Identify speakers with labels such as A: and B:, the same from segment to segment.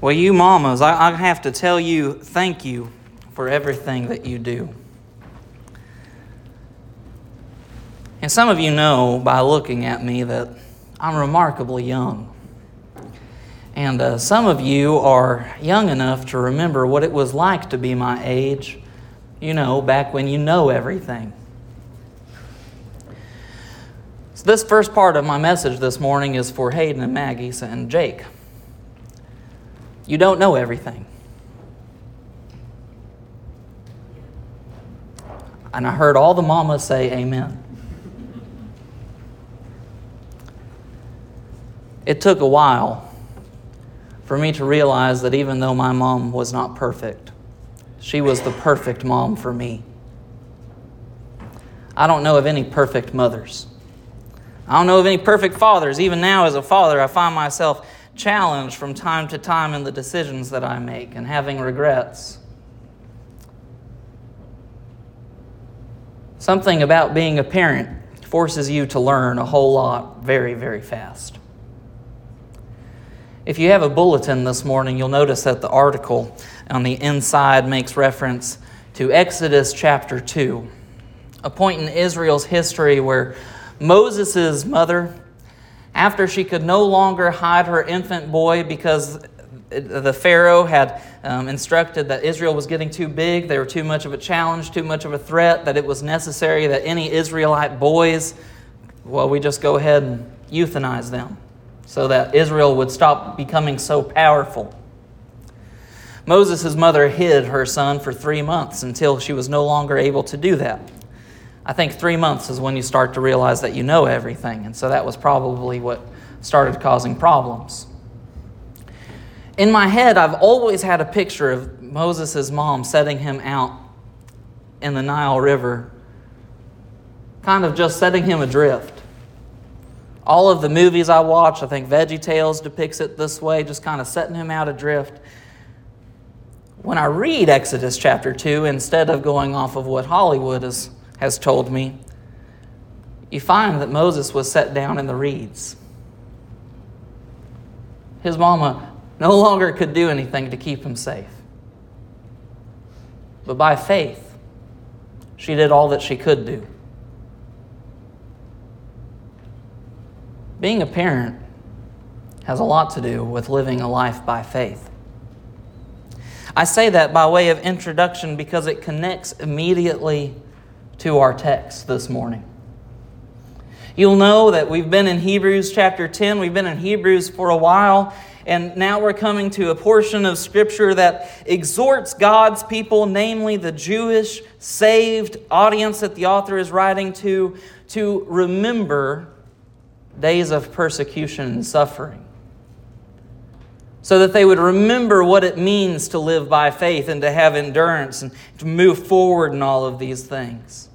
A: Well, you mamas, I, I have to tell you thank you for everything that you do. And some of you know by looking at me that I'm remarkably young. And uh, some of you are young enough to remember what it was like to be my age, you know, back when you know everything. So, this first part of my message this morning is for Hayden and Maggie and Jake. You don't know everything. And I heard all the mamas say amen. It took a while for me to realize that even though my mom was not perfect, she was the perfect mom for me. I don't know of any perfect mothers. I don't know of any perfect fathers. Even now, as a father, I find myself challenged from time to time in the decisions that I make and having regrets. Something about being a parent forces you to learn a whole lot very, very fast. If you have a bulletin this morning, you'll notice that the article on the inside makes reference to Exodus chapter 2, a point in Israel's history where Moses' mother, after she could no longer hide her infant boy because the Pharaoh had um, instructed that Israel was getting too big, they were too much of a challenge, too much of a threat, that it was necessary that any Israelite boys, well, we just go ahead and euthanize them so that Israel would stop becoming so powerful. Moses' mother hid her son for three months until she was no longer able to do that. I think three months is when you start to realize that you know everything, and so that was probably what started causing problems. In my head, I've always had a picture of Moses' mom setting him out in the Nile River, kind of just setting him adrift all of the movies I watch, I think Veggie Tales depicts it this way, just kind of setting him out adrift. When I read Exodus chapter 2, instead of going off of what Hollywood has, has told me, you find that Moses was set down in the reeds. His mama no longer could do anything to keep him safe. But by faith, she did all that she could do. Being a parent has a lot to do with living a life by faith. I say that by way of introduction because it connects immediately to our text this morning. You'll know that we've been in Hebrews chapter 10, we've been in Hebrews for a while, and now we're coming to a portion of Scripture that exhorts God's people, namely the Jewish saved audience that the author is writing to, to remember days of persecution and suffering, so that they would remember what it means to live by faith and to have endurance and to move forward in all of these things.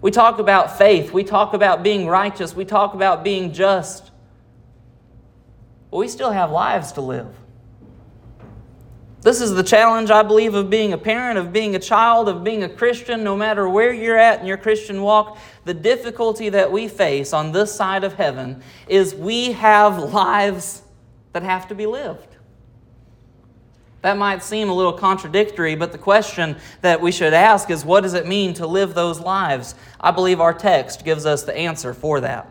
A: We talk about faith, we talk about being righteous, we talk about being just, but we still have lives to live. This is the challenge, I believe, of being a parent, of being a child, of being a Christian, no matter where you're at in your Christian walk. The difficulty that we face on this side of heaven is we have lives that have to be lived. That might seem a little contradictory, but the question that we should ask is what does it mean to live those lives? I believe our text gives us the answer for that.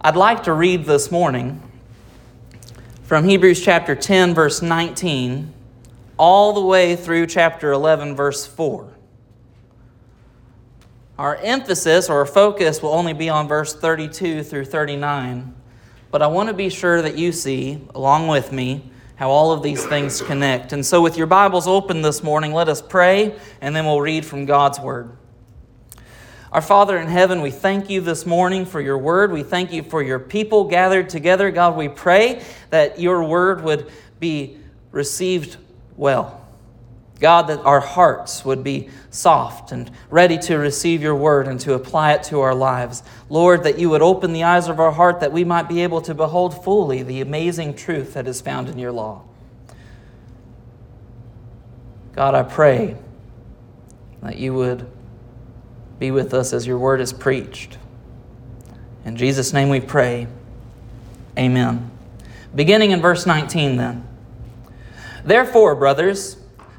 A: I'd like to read this morning from Hebrews chapter 10, verse 19, all the way through chapter 11, verse 4. Our emphasis or focus will only be on verse 32 through 39, but I want to be sure that you see, along with me, how all of these things connect. And so, with your Bibles open this morning, let us pray, and then we'll read from God's Word. Our Father in heaven, we thank you this morning for your word. We thank you for your people gathered together. God, we pray that your word would be received well. God, that our hearts would be soft and ready to receive your word and to apply it to our lives. Lord, that you would open the eyes of our heart that we might be able to behold fully the amazing truth that is found in your law. God, I pray that you would be with us as your word is preached. In Jesus' name we pray. Amen. Beginning in verse 19, then. Therefore, brothers,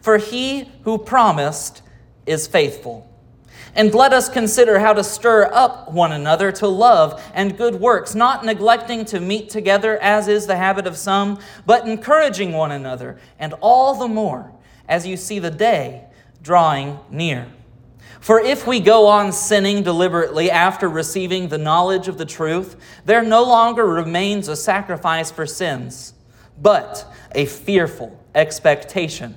A: for he who promised is faithful. And let us consider how to stir up one another to love and good works, not neglecting to meet together as is the habit of some, but encouraging one another, and all the more as you see the day drawing near. For if we go on sinning deliberately after receiving the knowledge of the truth, there no longer remains a sacrifice for sins, but a fearful expectation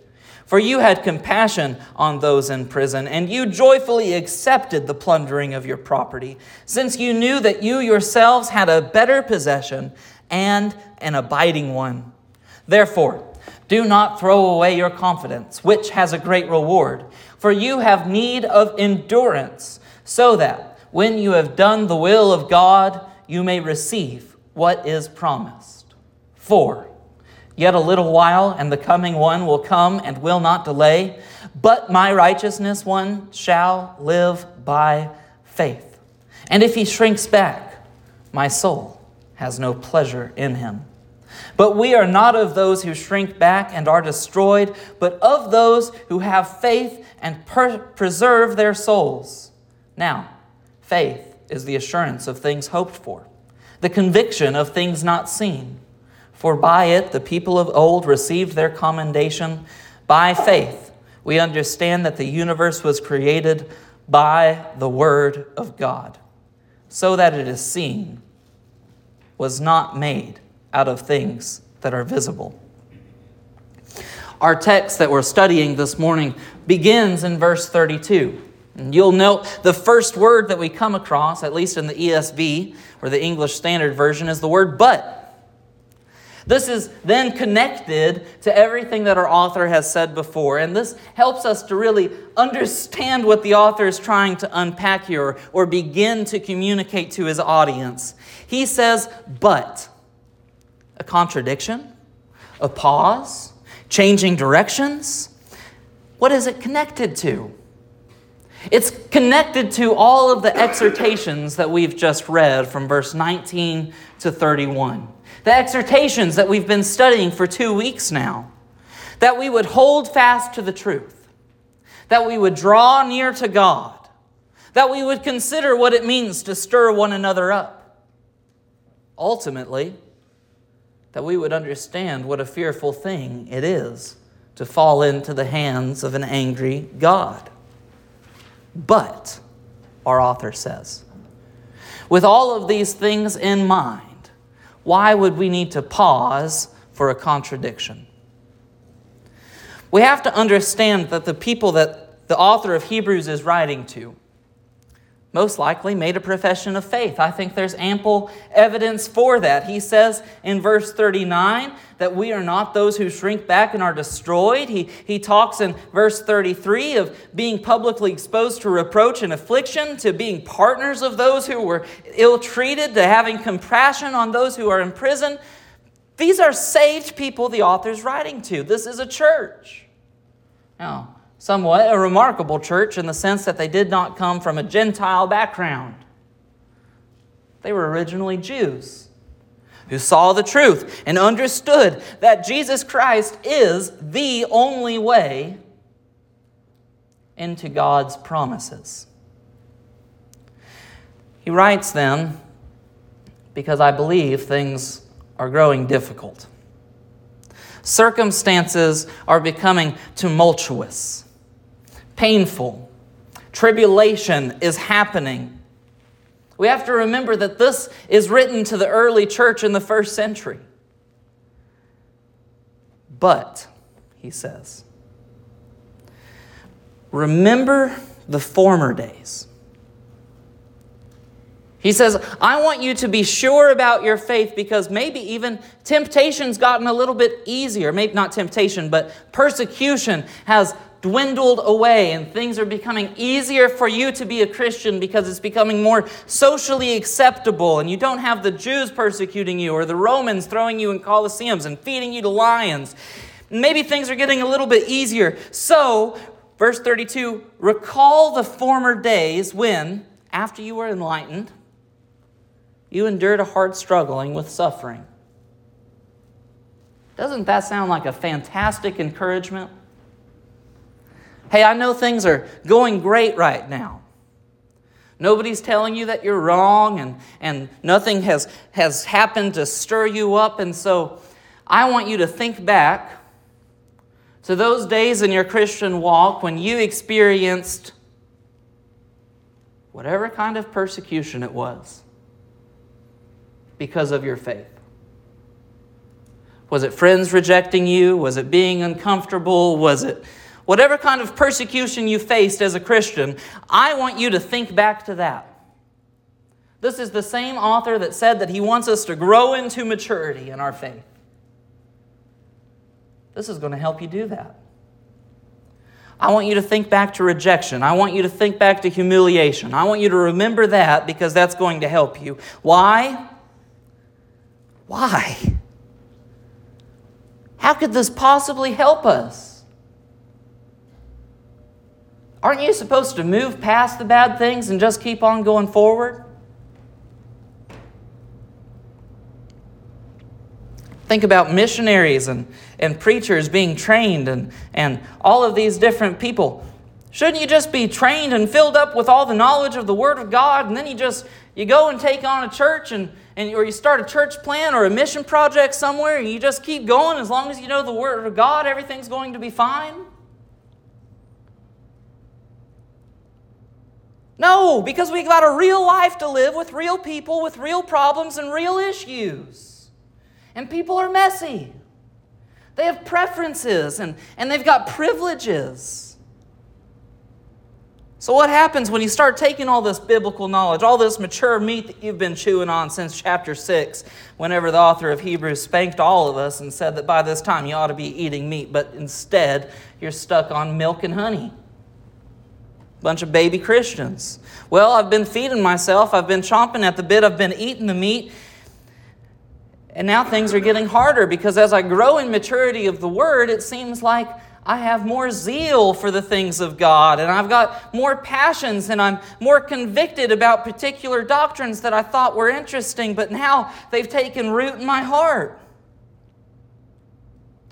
A: For you had compassion on those in prison, and you joyfully accepted the plundering of your property, since you knew that you yourselves had a better possession and an abiding one. Therefore, do not throw away your confidence, which has a great reward, for you have need of endurance, so that when you have done the will of God, you may receive what is promised. 4. Yet a little while, and the coming one will come and will not delay. But my righteousness one shall live by faith. And if he shrinks back, my soul has no pleasure in him. But we are not of those who shrink back and are destroyed, but of those who have faith and per- preserve their souls. Now, faith is the assurance of things hoped for, the conviction of things not seen. For by it the people of old received their commendation. By faith, we understand that the universe was created by the Word of God, so that it is seen, was not made out of things that are visible. Our text that we're studying this morning begins in verse 32. And you'll note the first word that we come across, at least in the ESV or the English Standard Version, is the word but. This is then connected to everything that our author has said before. And this helps us to really understand what the author is trying to unpack here or begin to communicate to his audience. He says, but. A contradiction? A pause? Changing directions? What is it connected to? It's connected to all of the exhortations that we've just read from verse 19 to 31 the exhortations that we've been studying for two weeks now, that we would hold fast to the truth, that we would draw near to God, that we would consider what it means to stir one another up. Ultimately, that we would understand what a fearful thing it is to fall into the hands of an angry God. But, our author says, with all of these things in mind, why would we need to pause for a contradiction? We have to understand that the people that the author of Hebrews is writing to most likely made a profession of faith. I think there's ample evidence for that. He says in verse 39 that we are not those who shrink back and are destroyed. He, he talks in verse 33 of being publicly exposed to reproach and affliction, to being partners of those who were ill treated, to having compassion on those who are in prison. These are saved people the author's writing to. This is a church. Now, somewhat a remarkable church in the sense that they did not come from a Gentile background. They were originally Jews who saw the truth and understood that Jesus Christ is the only way into God's promises. He writes then, because I believe things are growing difficult. Circumstances are becoming tumultuous, painful. Tribulation is happening. We have to remember that this is written to the early church in the first century. But, he says, remember the former days he says, I want you to be sure about your faith because maybe even temptation's gotten a little bit easier. Maybe not temptation, but persecution has dwindled away and things are becoming easier for you to be a Christian because it's becoming more socially acceptable and you don't have the Jews persecuting you or the Romans throwing you in colosseums and feeding you to lions. Maybe things are getting a little bit easier. So, verse 32 recall the former days when, after you were enlightened, you endured a hard struggling with suffering. Doesn't that sound like a fantastic encouragement? Hey, I know things are going great right now. Nobody's telling you that you're wrong and, and nothing has, has happened to stir you up. And so I want you to think back to those days in your Christian walk when you experienced whatever kind of persecution it was because of your faith? Was it friends rejecting you? Was it being uncomfortable? Was it whatever kind of persecution you faced as a Christian? I want you to think back to that. This is the same author that said that he wants us to grow into maturity in our faith. This is going to help you do that. I want you to think back to rejection. I want you to think back to humiliation. I want you to remember that because that's going to help you. Why? Why? How could this possibly help us? Aren't you supposed to move past the bad things and just keep on going forward? Think about missionaries and, and preachers being trained and, and all of these different people. Shouldn't you just be trained and filled up with all the knowledge of the Word of God and then you just you go and take on a church and, and or you start a church plan or a mission project somewhere and you just keep going as long as you know the word of God, everything's going to be fine? No, because we've got a real life to live with real people with real problems and real issues. And people are messy. They have preferences and, and they've got privileges. So, what happens when you start taking all this biblical knowledge, all this mature meat that you've been chewing on since chapter 6, whenever the author of Hebrews spanked all of us and said that by this time you ought to be eating meat, but instead you're stuck on milk and honey? Bunch of baby Christians. Well, I've been feeding myself, I've been chomping at the bit, I've been eating the meat, and now things are getting harder because as I grow in maturity of the word, it seems like I have more zeal for the things of God, and I've got more passions, and I'm more convicted about particular doctrines that I thought were interesting, but now they've taken root in my heart.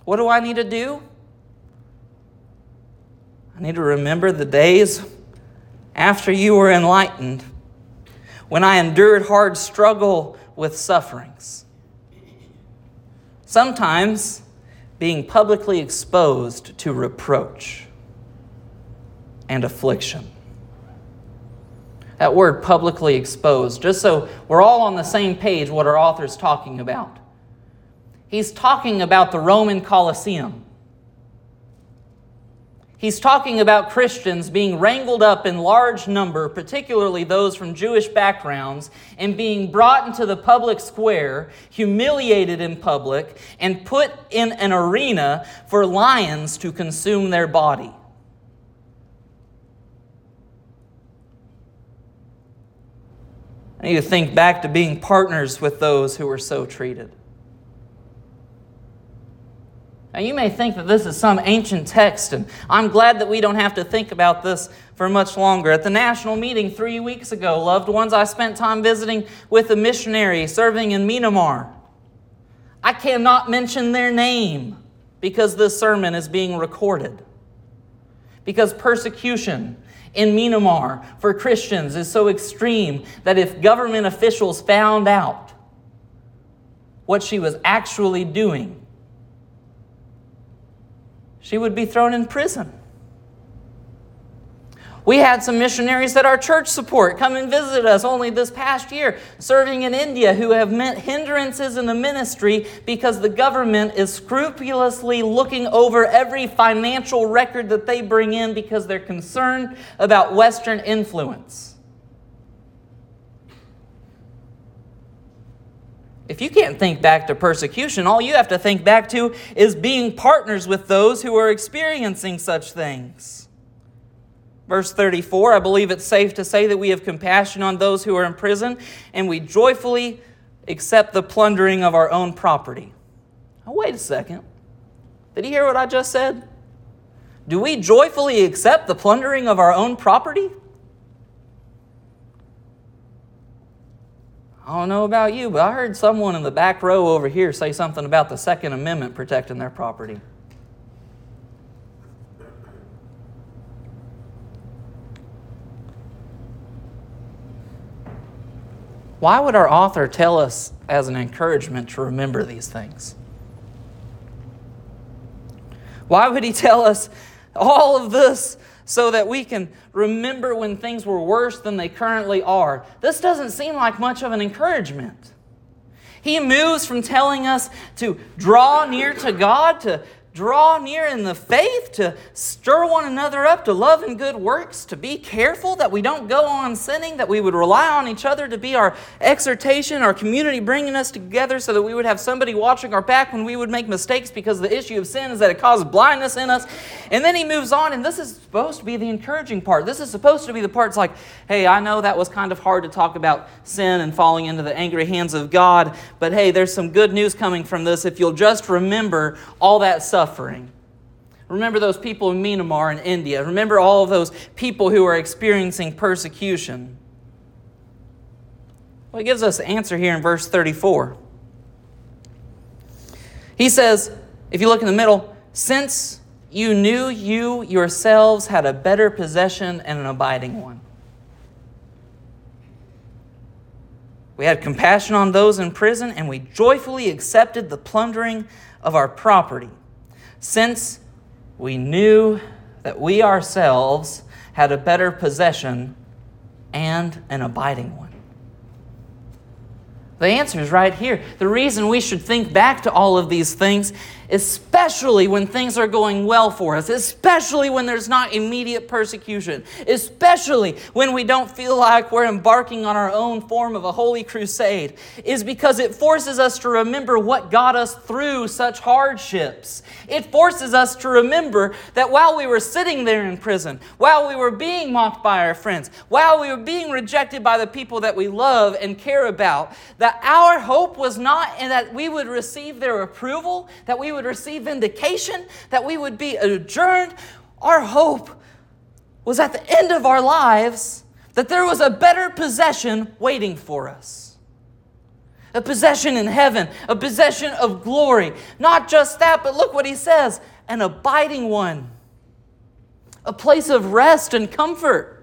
A: What do I need to do? I need to remember the days after you were enlightened when I endured hard struggle with sufferings. Sometimes being publicly exposed to reproach and affliction. That word publicly exposed, just so we're all on the same page what our author's talking about. He's talking about the Roman Colosseum. He's talking about Christians being wrangled up in large number, particularly those from Jewish backgrounds, and being brought into the public square, humiliated in public, and put in an arena for lions to consume their body. I need to think back to being partners with those who were so treated. Now, you may think that this is some ancient text, and I'm glad that we don't have to think about this for much longer. At the national meeting three weeks ago, loved ones, I spent time visiting with a missionary serving in Myanmar. I cannot mention their name because this sermon is being recorded. Because persecution in Myanmar for Christians is so extreme that if government officials found out what she was actually doing, she would be thrown in prison. We had some missionaries that our church support come and visit us only this past year, serving in India, who have met hindrances in the ministry because the government is scrupulously looking over every financial record that they bring in because they're concerned about Western influence. If you can't think back to persecution, all you have to think back to is being partners with those who are experiencing such things. Verse 34 I believe it's safe to say that we have compassion on those who are in prison, and we joyfully accept the plundering of our own property. Now, wait a second. Did you hear what I just said? Do we joyfully accept the plundering of our own property? I don't know about you, but I heard someone in the back row over here say something about the Second Amendment protecting their property. Why would our author tell us as an encouragement to remember these things? Why would he tell us all of this so that we can remember when things were worse than they currently are? This doesn't seem like much of an encouragement. He moves from telling us to draw near to God to draw near in the faith, to stir one another up to love and good works, to be careful that we don't go on sinning, that we would rely on each other to be our exhortation, our community bringing us together so that we would have somebody watching our back when we would make mistakes because the issue of sin is that it causes blindness in us. And then he moves on, and this is supposed to be the encouraging part. This is supposed to be the part like, hey, I know that was kind of hard to talk about sin and falling into the angry hands of God, but hey, there's some good news coming from this if you'll just remember all that stuff suffering. Remember those people in Myanmar and India. Remember all of those people who are experiencing persecution. Well, he gives us the answer here in verse 34. He says, if you look in the middle, since you knew you yourselves had a better possession and an abiding one. We had compassion on those in prison, and we joyfully accepted the plundering of our property since we knew that we ourselves had a better possession and an abiding one. The answer is right here. The reason we should think back to all of these things especially when things are going well for us, especially when there's not immediate persecution, especially when we don't feel like we're embarking on our own form of a holy crusade, is because it forces us to remember what got us through such hardships. It forces us to remember that while we were sitting there in prison, while we were being mocked by our friends, while we were being rejected by the people that we love and care about, that our hope was not in that we would receive their approval, that we would would receive vindication, that we would be adjourned. Our hope was at the end of our lives that there was a better possession waiting for us. A possession in heaven, a possession of glory. Not just that, but look what he says an abiding one, a place of rest and comfort.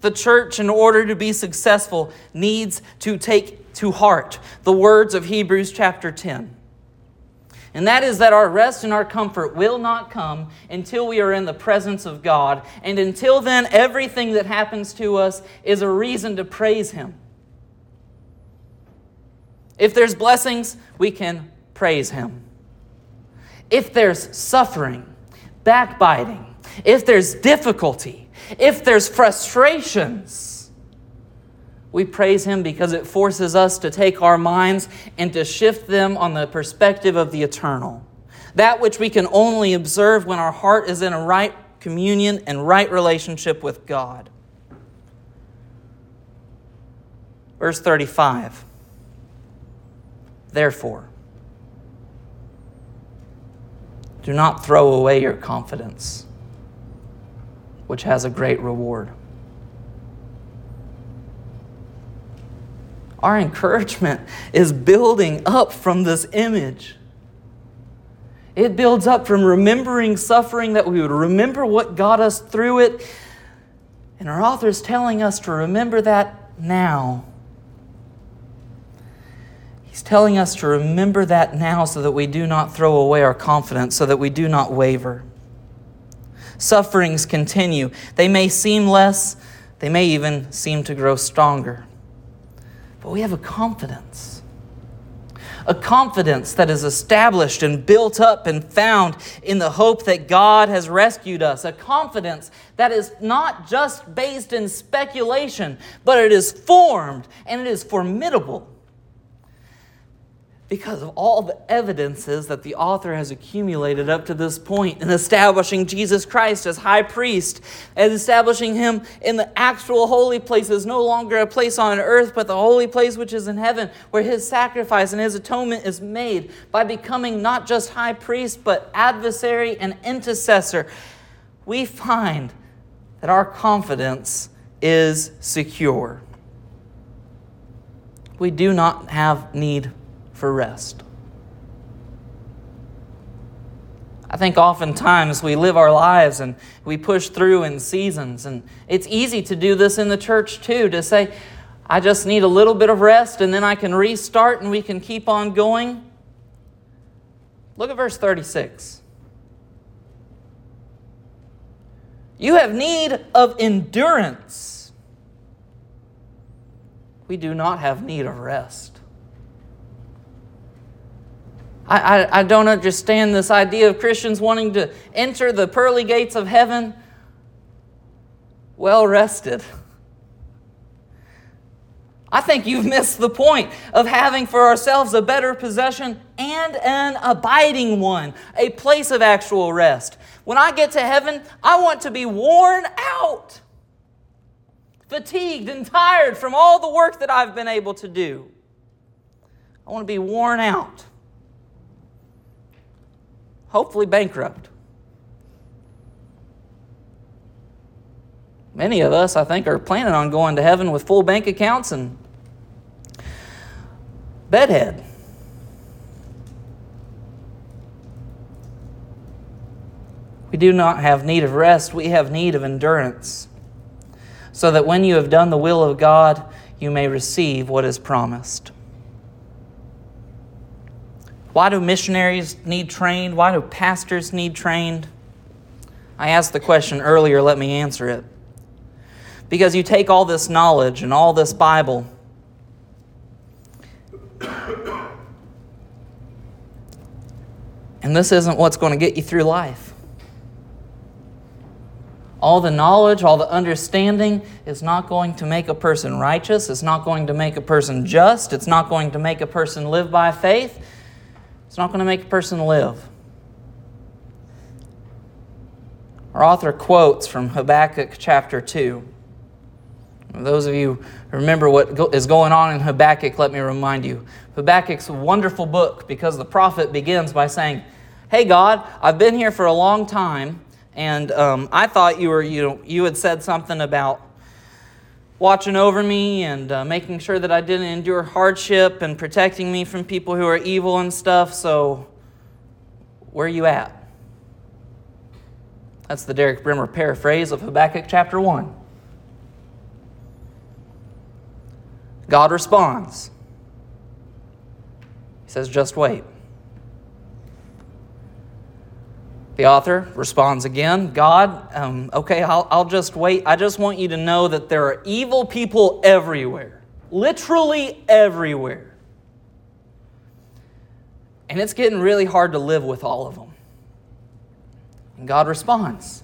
A: The church, in order to be successful, needs to take to heart the words of Hebrews chapter 10. And that is that our rest and our comfort will not come until we are in the presence of God. And until then, everything that happens to us is a reason to praise Him. If there's blessings, we can praise Him. If there's suffering, backbiting, if there's difficulty, if there's frustrations, we praise Him because it forces us to take our minds and to shift them on the perspective of the eternal. That which we can only observe when our heart is in a right communion and right relationship with God. Verse 35 Therefore, Do not throw away your confidence, which has a great reward. Our encouragement is building up from this image. It builds up from remembering suffering, that we would remember what got us through it. And our author is telling us to remember that now. He's telling us to remember that now so that we do not throw away our confidence, so that we do not waver. Sufferings continue. They may seem less, they may even seem to grow stronger. But we have a confidence. A confidence that is established and built up and found in the hope that God has rescued us. A confidence that is not just based in speculation, but it is formed and it is formidable because of all the evidences that the author has accumulated up to this point in establishing Jesus Christ as high priest and establishing him in the actual holy place is no longer a place on earth but the holy place which is in heaven where his sacrifice and his atonement is made by becoming not just high priest but adversary and intercessor. We find that our confidence is secure. We do not have need for rest. I think oftentimes we live our lives and we push through in seasons, and it's easy to do this in the church too to say, I just need a little bit of rest and then I can restart and we can keep on going. Look at verse 36. You have need of endurance. We do not have need of rest. I, I, I don't understand this idea of Christians wanting to enter the pearly gates of heaven well rested. I think you've missed the point of having for ourselves a better possession and an abiding one, a place of actual rest. When I get to heaven, I want to be worn out, fatigued and tired from all the work that I've been able to do. I want to be worn out hopefully bankrupt. Many of us, I think, are planning on going to heaven with full bank accounts and bedhead. We do not have need of rest, we have need of endurance, so that when you have done the will of God, you may receive what is promised. Why do missionaries need trained? Why do pastors need trained? I asked the question earlier, let me answer it. Because you take all this knowledge and all this Bible, and this isn't what's going to get you through life. All the knowledge, all the understanding is not going to make a person righteous. It's not going to make a person just. It's not going to make a person live by faith. It's not going to make a person live. Our author quotes from Habakkuk chapter 2. Those of you remember what is going on in Habakkuk, let me remind you. Habakkuk's a wonderful book because the prophet begins by saying, Hey God, I've been here for a long time, and um, I thought you were you know, you had said something about watching over me and uh, making sure that I didn't endure hardship and protecting me from people who are evil and stuff. So, where are you at? That's the Derek Brimmer paraphrase of Habakkuk chapter 1. God responds. He says, just wait. The author responds again God, um, okay, I'll, I'll just wait. I just want you to know that there are evil people everywhere, literally everywhere. And it's getting really hard to live with all of them. And God responds.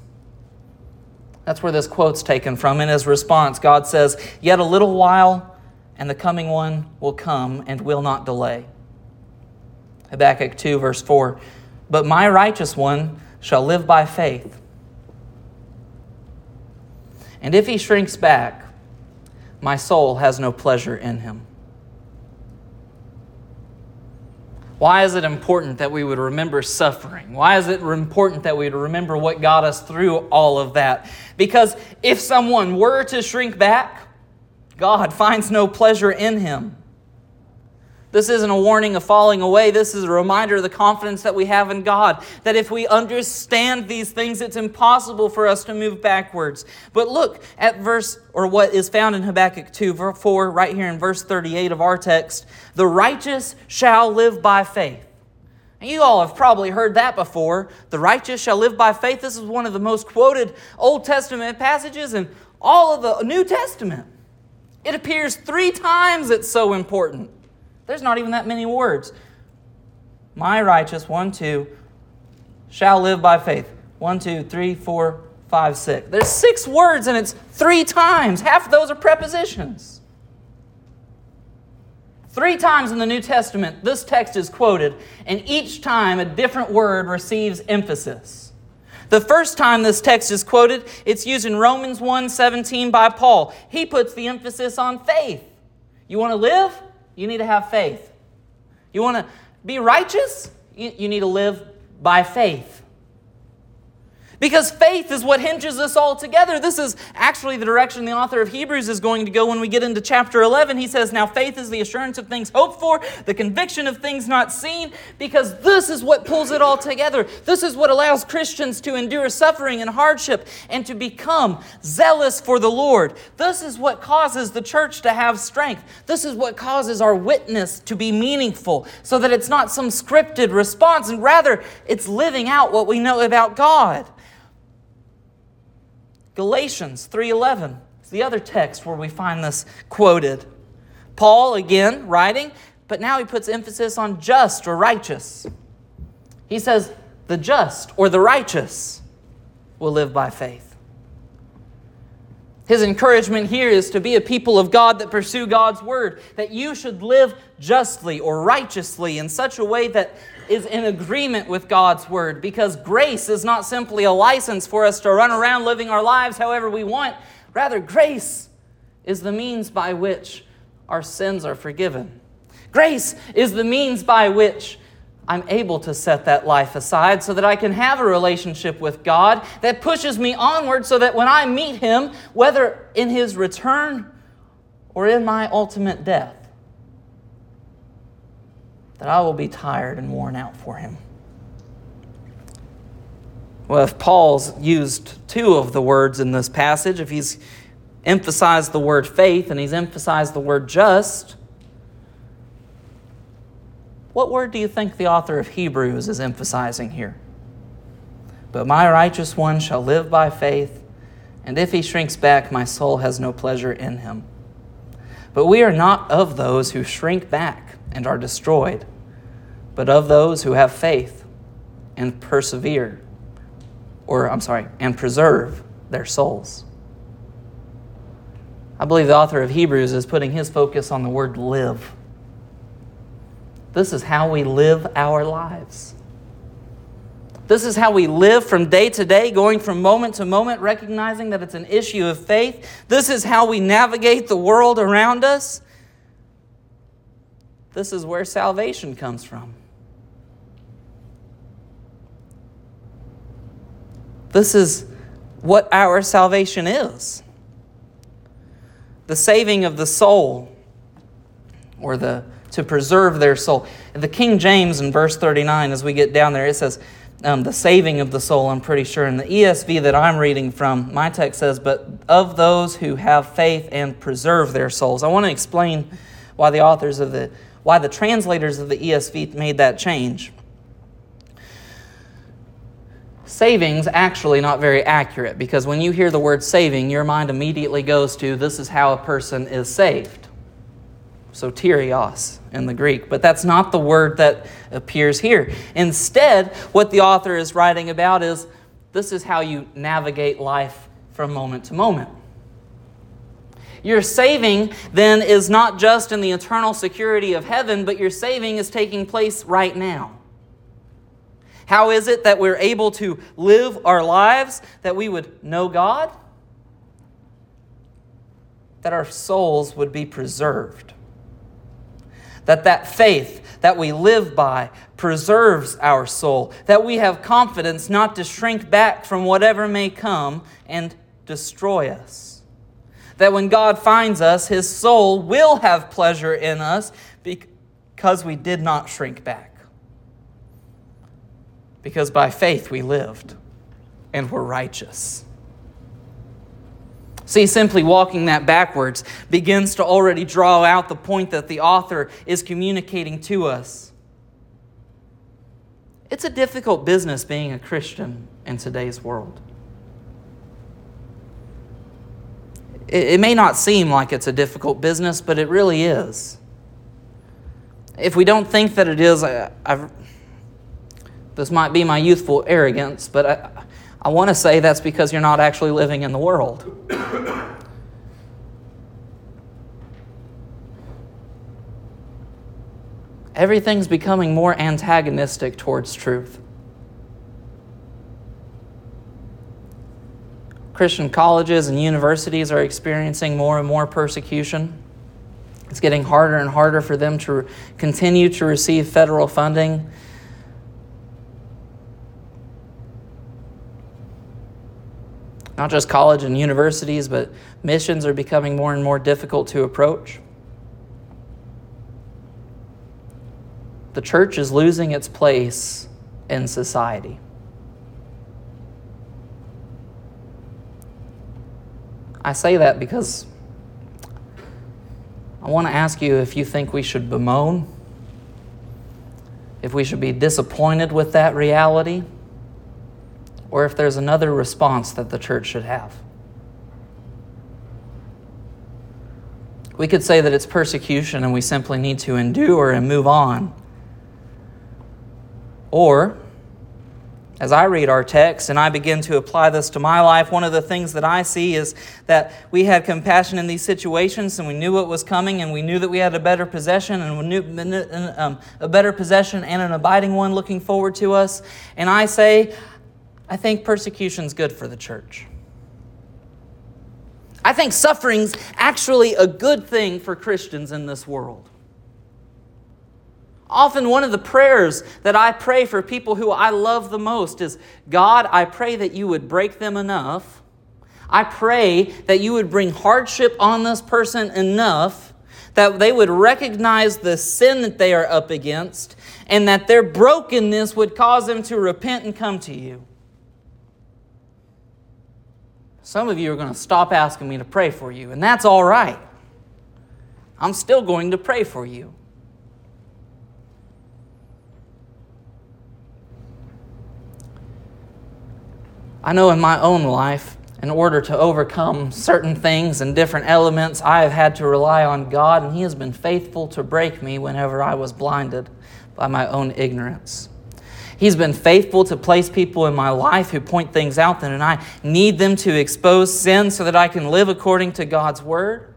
A: That's where this quote's taken from. In his response, God says, Yet a little while, and the coming one will come and will not delay. Habakkuk 2, verse 4. But my righteous one shall live by faith. And if he shrinks back, my soul has no pleasure in him. Why is it important that we would remember suffering? Why is it important that we would remember what got us through all of that? Because if someone were to shrink back, God finds no pleasure in him. This isn't a warning of falling away. This is a reminder of the confidence that we have in God. That if we understand these things, it's impossible for us to move backwards. But look at verse, or what is found in Habakkuk 2 4, right here in verse 38 of our text. The righteous shall live by faith. And you all have probably heard that before. The righteous shall live by faith. This is one of the most quoted Old Testament passages in all of the New Testament. It appears three times it's so important. There's not even that many words. My righteous, one, two, shall live by faith. One, two, three, four, five, six. There's six words and it's three times. Half of those are prepositions. Three times in the New Testament, this text is quoted, and each time a different word receives emphasis. The first time this text is quoted, it's used in Romans 1 17 by Paul. He puts the emphasis on faith. You want to live? You need to have faith. You want to be righteous? You, need to live by faith. Because faith is what hinges us all together. This is actually the direction the author of Hebrews is going to go when we get into chapter 11. He says, Now faith is the assurance of things hoped for, the conviction of things not seen, because this is what pulls it all together. This is what allows Christians to endure suffering and hardship and to become zealous for the Lord. This is what causes the church to have strength. This is what causes our witness to be meaningful, so that it's not some scripted response, and rather it's living out what we know about God. Galatians 3:11 is the other text where we find this quoted. Paul again writing, but now he puts emphasis on just or righteous. He says, "The just or the righteous will live by faith." His encouragement here is to be a people of God that pursue God's word, that you should live justly or righteously in such a way that is in agreement with God's word because grace is not simply a license for us to run around living our lives however we want. Rather, grace is the means by which our sins are forgiven. Grace is the means by which I'm able to set that life aside so that I can have a relationship with God that pushes me onward so that when I meet Him, whether in His return or in my ultimate death, that I will be tired and worn out for him. Well, if Paul's used two of the words in this passage, if he's emphasized the word faith and he's emphasized the word just, what word do you think the author of Hebrews is emphasizing here? But my righteous one shall live by faith, and if he shrinks back, my soul has no pleasure in him. But we are not of those who shrink back and are destroyed, but of those who have faith and persevere, or I'm sorry, and preserve their souls. I believe the author of Hebrews is putting his focus on the word live. This is how we live our lives. This is how we live from day to day, going from moment to moment, recognizing that it's an issue of faith. This is how we navigate the world around us. This is where salvation comes from. This is what our salvation is the saving of the soul, or the to preserve their soul. The King James in verse 39, as we get down there, it says, um, the saving of the soul, I'm pretty sure. In the ESV that I'm reading from, my text says, but of those who have faith and preserve their souls. I want to explain why the authors of the why the translators of the ESV made that change. Saving's actually not very accurate because when you hear the word saving, your mind immediately goes to this is how a person is saved. Soterios in the Greek, but that's not the word that appears here. Instead, what the author is writing about is this is how you navigate life from moment to moment. Your saving then is not just in the eternal security of heaven, but your saving is taking place right now. How is it that we're able to live our lives, that we would know God? That our souls would be preserved. that that faith that we live by preserves our soul, that we have confidence not to shrink back from whatever may come and destroy us. That when God finds us, his soul will have pleasure in us because we did not shrink back. Because by faith we lived and were righteous. See, simply walking that backwards begins to already draw out the point that the author is communicating to us. It's a difficult business being a Christian in today's world. It, may not seem like it's a difficult business, but it really is. If we don't think that it is, I, I've, this might be my youthful arrogance, but I, I want to say that's because you're not actually living in the world. Everything's becoming more antagonistic towards truth. Christian colleges and universities are experiencing more and more persecution. It's getting harder and harder for them to continue to receive federal funding. Not just college and universities, but missions are becoming more and more difficult to approach. The church is losing its place in society. I say that because I want to ask you if you think we should bemoan, if we should be disappointed with that reality, or if there's another response that the church should have. We could say that it's persecution and we simply need to endure and move on. Or as I read our text and I begin to apply this to my life, one of the things that I see is that we had compassion in these situations and we knew what was coming and we knew that we had a better possession and we knew um, a better possession and an abiding one looking forward to us. And I say, I think persecution's good for the church. I think suffering's actually a good thing for Christians in this world. Often, one of the prayers that I pray for people who I love the most is God, I pray that you would break them enough. I pray that you would bring hardship on this person enough that they would recognize the sin that they are up against and that their brokenness would cause them to repent and come to you. Some of you are going to stop asking me to pray for you, and that's all right. I'm still going to pray for you. I know in my own life, in order to overcome certain things and different elements, I have had to rely on God, and He has been faithful to break me whenever I was blinded by my own ignorance. He's been faithful to place people in my life who point things out that and I need them to expose sin so that I can live according to God's word.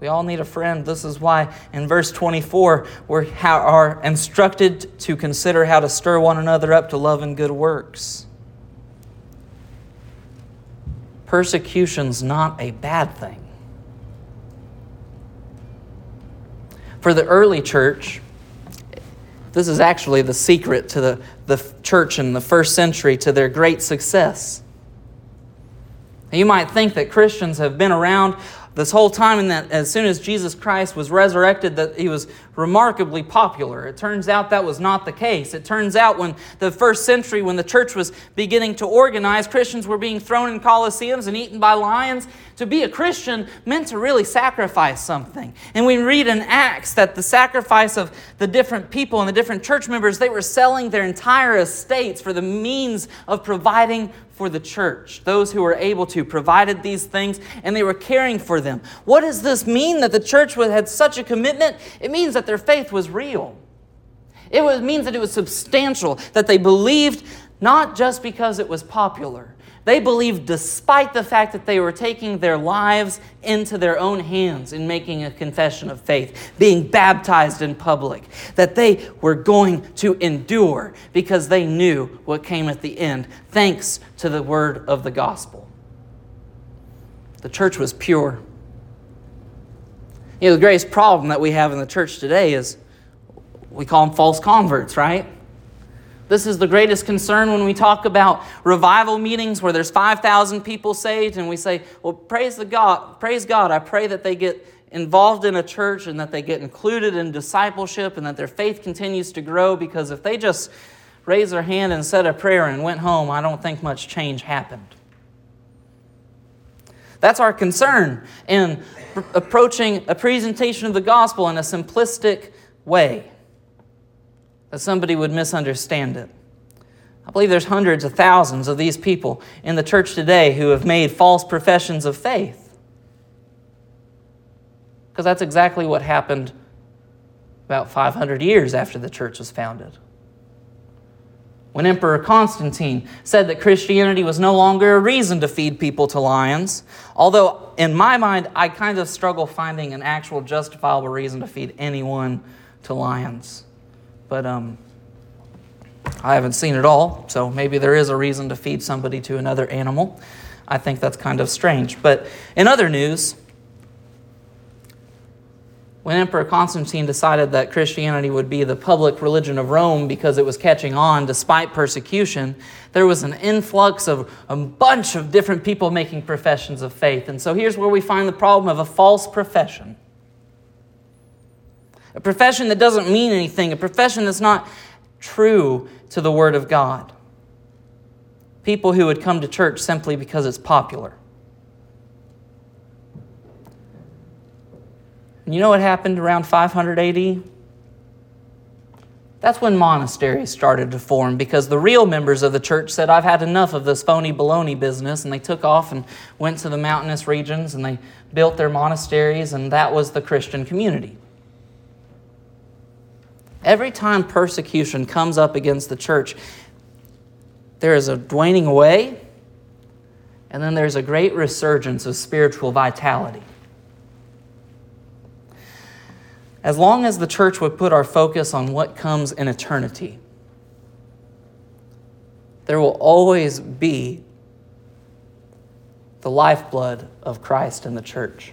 A: We all need a friend. This is why in verse 24 we are instructed to consider how to stir one another up to love and good works. Persecution's not a bad thing. For the early church, this is actually the secret to the, the church in the first century to their great success. You might think that Christians have been around this whole time and that as soon as Jesus Christ was resurrected that he was remarkably popular. It turns out that was not the case. It turns out when the first century when the church was beginning to organize, Christians were being thrown in coliseums and eaten by lions. To be a Christian meant to really sacrifice something. And we read in Acts that the sacrifice of the different people and the different church members, they were selling their entire estates for the means of providing for the church. Those who were able to provided these things and they were caring for them. What does this mean that the church had such a commitment? It means that their faith was real. It means that it was substantial, that they believed not just because it was popular, they believed, despite the fact that they were taking their lives into their own hands in making a confession of faith, being baptized in public, that they were going to endure because they knew what came at the end, thanks to the word of the gospel. The church was pure. You know, the greatest problem that we have in the church today is we call them false converts, right? This is the greatest concern when we talk about revival meetings where there's 5,000 people saved and we say, "Well, praise the God, praise God. I pray that they get involved in a church and that they get included in discipleship and that their faith continues to grow because if they just raised their hand and said a prayer and went home, I don't think much change happened." That's our concern in approaching a presentation of the gospel in a simplistic way that somebody would misunderstand it. I believe there's hundreds of thousands of these people in the church today who have made false professions of faith. Because that's exactly what happened about 500 years after the church was founded. When Emperor Constantine said that Christianity was no longer a reason to feed people to lions, although in my mind, I kind of struggle finding an actual justifiable reason to feed anyone to lions. But um, I haven't seen it all, so maybe there is a reason to feed somebody to another animal. I think that's kind of strange. But in other news, when Emperor Constantine decided that Christianity would be the public religion of Rome because it was catching on despite persecution, there was an influx of a bunch of different people making professions of faith. And so here's where we find the problem of a false profession a profession that doesn't mean anything, a profession that's not true to the Word of God. People who would come to church simply because it's popular. And you know what happened around 500 AD? That's when monasteries started to form because the real members of the church said, I've had enough of this phony baloney business. And they took off and went to the mountainous regions and they built their monasteries, and that was the Christian community. Every time persecution comes up against the church, there is a waning away, and then there's a great resurgence of spiritual vitality. As long as the church would put our focus on what comes in eternity, there will always be the lifeblood of Christ in the church.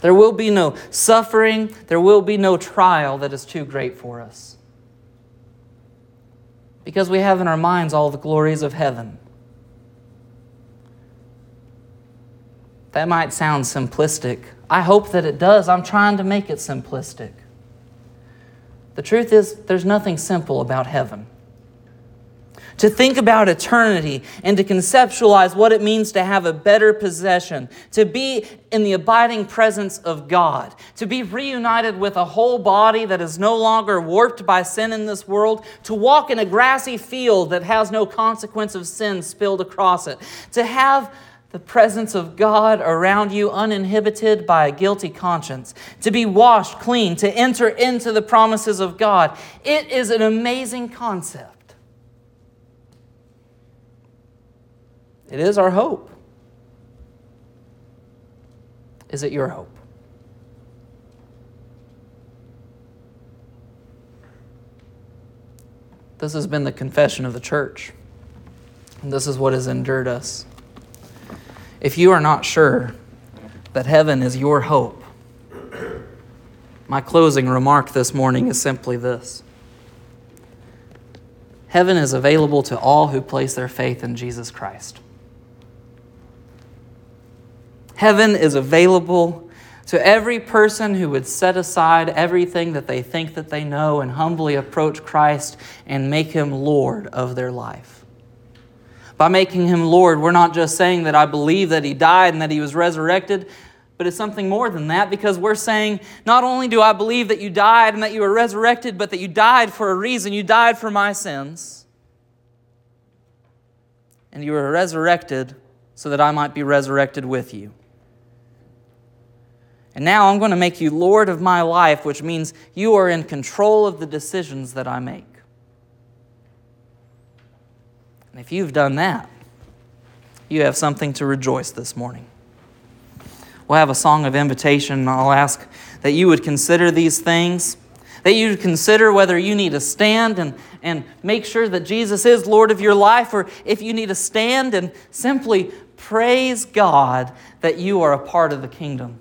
A: There will be no suffering, there will be no trial that is too great for us. Because we have in our minds all the glories of heaven. That might sound simplistic. I hope that it does. I'm trying to make it simplistic. The truth is, there's nothing simple about heaven to think about eternity and to conceptualize what it means to have a better possession, to be in the abiding presence of God, to be reunited with a whole body that is no longer warped by sin in this world, to walk in a grassy field that has no consequence of sin spilled across it, to have the presence of God around you uninhibited by a guilty conscience, to be washed clean, to enter into the promises of God. It is an amazing concept. It is our hope. Is it your hope? This has been the confession of the church. And this is what has endured us. If you are not sure that heaven is your hope, my closing remark this morning is simply this Heaven is available to all who place their faith in Jesus Christ. Heaven is available to every person who would set aside everything that they think that they know and humbly approach Christ and make him Lord of their life. By making him Lord, we're not just saying that I believe that he died and that he was resurrected, but it's something more than that because we're saying, not only do I believe that you died and that you were resurrected, but that you died for a reason. You died for my sins. And you were resurrected so that I might be resurrected with you. And now I'm going to make you Lord of my life, which means you are in control of the decisions that I make. And if you've done that, you have something to rejoice this morning. We'll have a song of invitation, and I'll ask that you would consider these things, that you would consider whether you need to stand and, and make sure that Jesus is Lord of your life, or if you need to stand and simply praise God that you are a part of the kingdom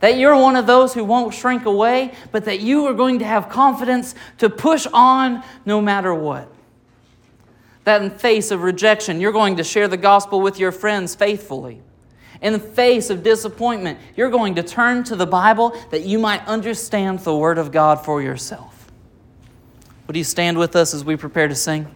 A: That you're one of those who won't shrink away, but that you are going to have confidence to push on no matter what. That in face of rejection, you're going to share the gospel with your friends faithfully. In the face of disappointment, you're going to turn to the Bible that you might understand the Word of God for yourself. Would you stand with us as we prepare to sing?